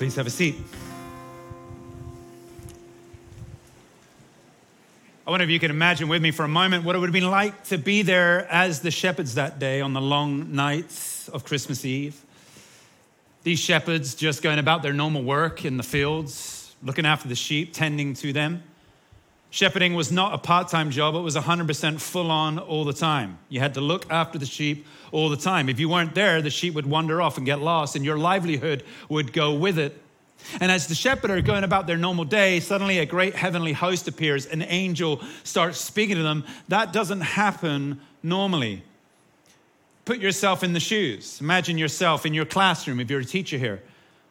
Please have a seat. I wonder if you can imagine with me for a moment what it would have been like to be there as the shepherds that day on the long nights of Christmas Eve. These shepherds just going about their normal work in the fields, looking after the sheep, tending to them. Shepherding was not a part time job, it was 100% full on all the time. You had to look after the sheep all the time. If you weren't there, the sheep would wander off and get lost, and your livelihood would go with it. And as the shepherd are going about their normal day, suddenly a great heavenly host appears. An angel starts speaking to them. That doesn't happen normally. Put yourself in the shoes. Imagine yourself in your classroom if you're a teacher here,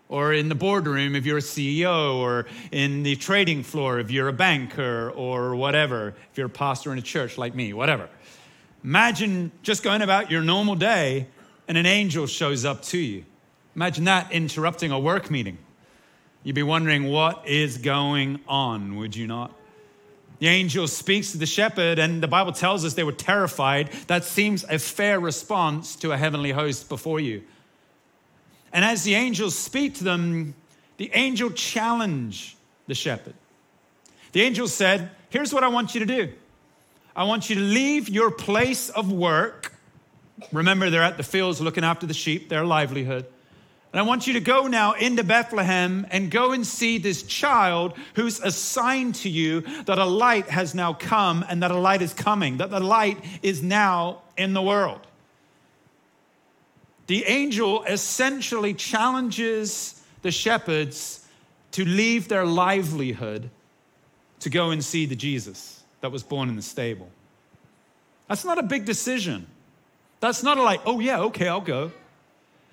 or in the boardroom if you're a CEO, or in the trading floor if you're a banker, or whatever, if you're a pastor in a church like me, whatever. Imagine just going about your normal day and an angel shows up to you. Imagine that interrupting a work meeting. You'd be wondering what is going on, would you not? The angel speaks to the shepherd, and the Bible tells us they were terrified. That seems a fair response to a heavenly host before you. And as the angels speak to them, the angel challenged the shepherd. The angel said, Here's what I want you to do I want you to leave your place of work. Remember, they're at the fields looking after the sheep, their livelihood. And I want you to go now into Bethlehem and go and see this child who's assigned to you that a light has now come and that a light is coming, that the light is now in the world. The angel essentially challenges the shepherds to leave their livelihood to go and see the Jesus that was born in the stable. That's not a big decision. That's not a like, oh yeah, okay, I'll go.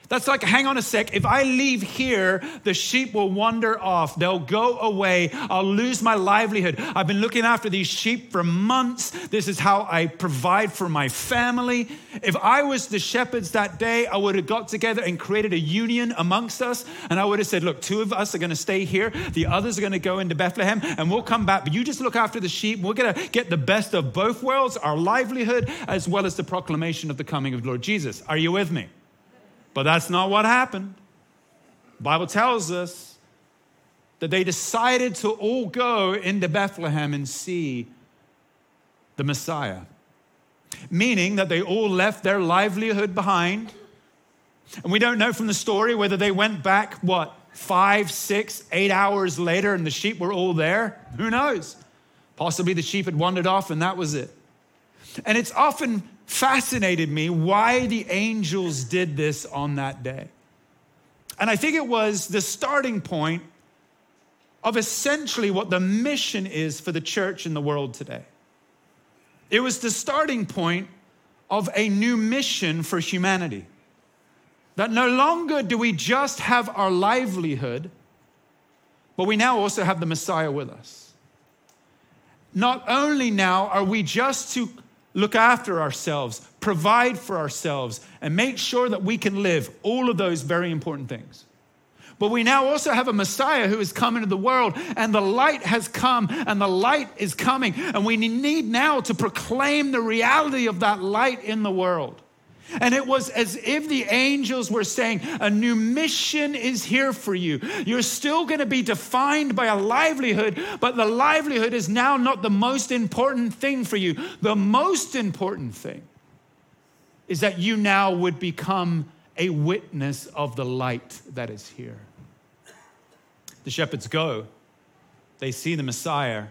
That's like, hang on a sec. If I leave here, the sheep will wander off. They'll go away. I'll lose my livelihood. I've been looking after these sheep for months. This is how I provide for my family. If I was the shepherds that day, I would have got together and created a union amongst us. And I would have said, look, two of us are going to stay here. The others are going to go into Bethlehem and we'll come back. But you just look after the sheep. We're going to get the best of both worlds, our livelihood, as well as the proclamation of the coming of Lord Jesus. Are you with me? But that's not what happened. The Bible tells us that they decided to all go into Bethlehem and see the Messiah, meaning that they all left their livelihood behind. And we don't know from the story whether they went back, what, five, six, eight hours later and the sheep were all there. Who knows? Possibly the sheep had wandered off and that was it. And it's often fascinated me why the angels did this on that day. And I think it was the starting point of essentially what the mission is for the church in the world today. It was the starting point of a new mission for humanity. That no longer do we just have our livelihood, but we now also have the Messiah with us. Not only now are we just to look after ourselves, provide for ourselves, and make sure that we can live all of those very important things. But we now also have a Messiah who has come into the world, and the light has come, and the light is coming. And we need now to proclaim the reality of that light in the world. And it was as if the angels were saying, A new mission is here for you. You're still going to be defined by a livelihood, but the livelihood is now not the most important thing for you. The most important thing is that you now would become a witness of the light that is here. The shepherds go, they see the Messiah,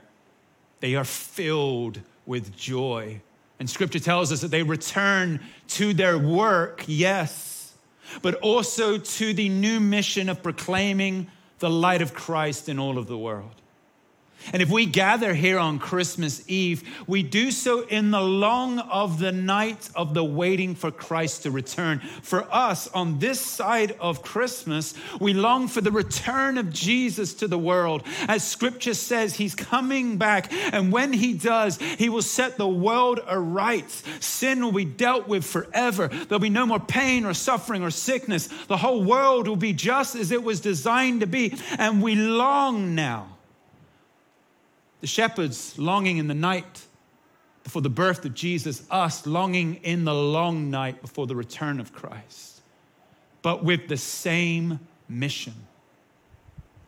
they are filled with joy and scripture tells us that they return to their work, yes, but also to the new mission of proclaiming the light of Christ in all of the world. And if we gather here on Christmas Eve, we do so in the long of the night of the waiting for Christ to return. For us, on this side of Christmas, we long for the return of Jesus to the world. As scripture says, he's coming back. And when he does, he will set the world aright. Sin will be dealt with forever. There'll be no more pain or suffering or sickness. The whole world will be just as it was designed to be. And we long now the shepherds longing in the night before the birth of Jesus, us longing in the long night before the return of Christ, but with the same mission.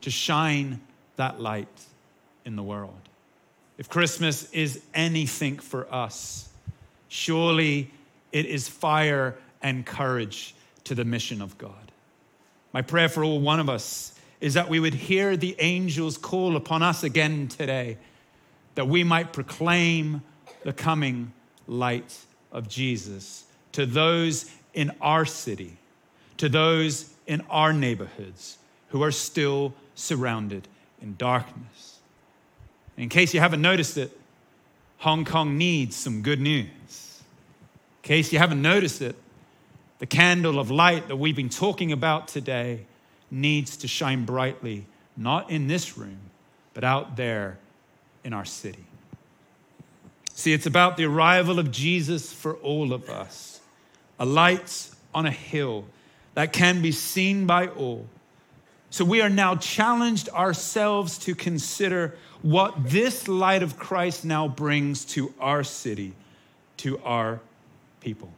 to shine that light in the world. If Christmas is anything for us, surely it is fire and courage to the mission of God. My prayer for all one of us is that we would hear the angels call upon us again today, that we might proclaim the coming light of Jesus to those in our city, to those in our neighborhoods who are still surrounded in darkness. In case you haven't noticed it, Hong Kong needs some good news. In case you haven't noticed it, the candle of light that we've been talking about today needs to shine brightly, not in this room, but out there in our city. See, it's about the arrival of Jesus for all of us, a light on a hill that can be seen by all. So we are now challenged ourselves to consider what this light of Christ now brings to our city, to our people.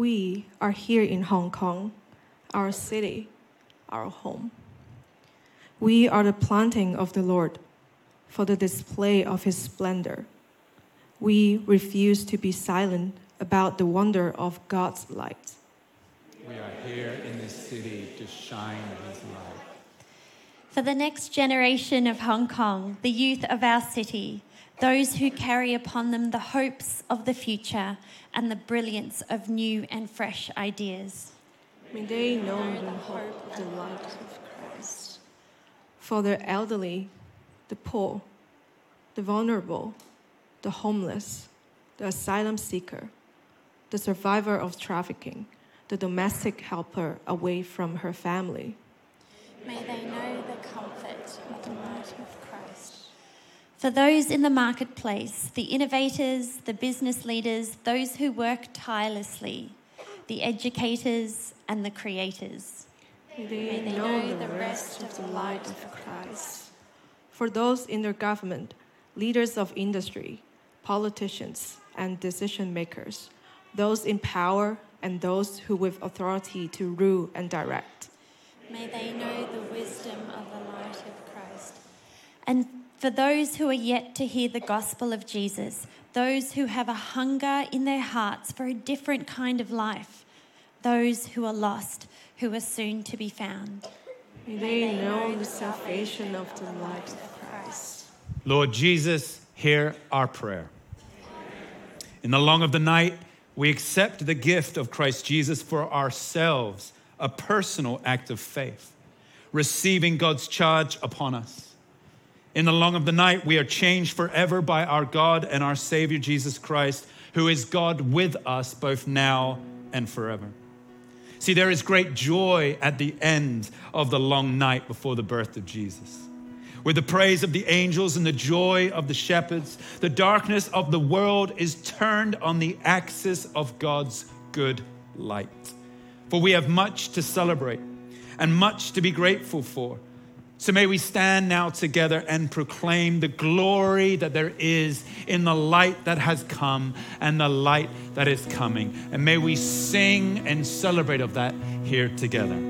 We are here in Hong Kong, our city, our home. We are the planting of the Lord for the display of his splendor. We refuse to be silent about the wonder of God's light. We are here in this city to shine his light. For the next generation of Hong Kong, the youth of our city, those who carry upon them the hopes of the future and the brilliance of new and fresh ideas. May they know the hope of the light of Christ. For the elderly, the poor, the vulnerable, the homeless, the asylum seeker, the survivor of trafficking, the domestic helper away from her family. May they know the comfort of the light of Christ. For those in the marketplace, the innovators, the business leaders, those who work tirelessly, the educators and the creators. May they, they know, know, the rest of the light of Christ. For those in their government, leaders of industry, politicians, and decision makers, those in power and those who with authority to rule and direct. May they know the wisdom of the light of Christ. And for those who are yet to hear the gospel of Jesus, those who have a hunger in their hearts for a different kind of life, those who are lost, who are soon to be found. May they know the salvation of the light of Christ. Lord Jesus, hear our prayer. In the long of the night, we accept the gift of Christ Jesus for ourselves, a personal act of faith, receiving God's charge upon us. In the long of the night, we are changed forever by our God and our Savior Jesus Christ, who is God with us both now and forever. See, there is great joy at the end of the long night before the birth of Jesus with the praise of the angels and the joy of the shepherds, the darkness of the world is turned on the axis of God's good light. For we have much to celebrate and much to be grateful for. So may we stand now together and proclaim the glory that there is in the light that has come and the light that is coming. And may we sing and celebrate of that here together.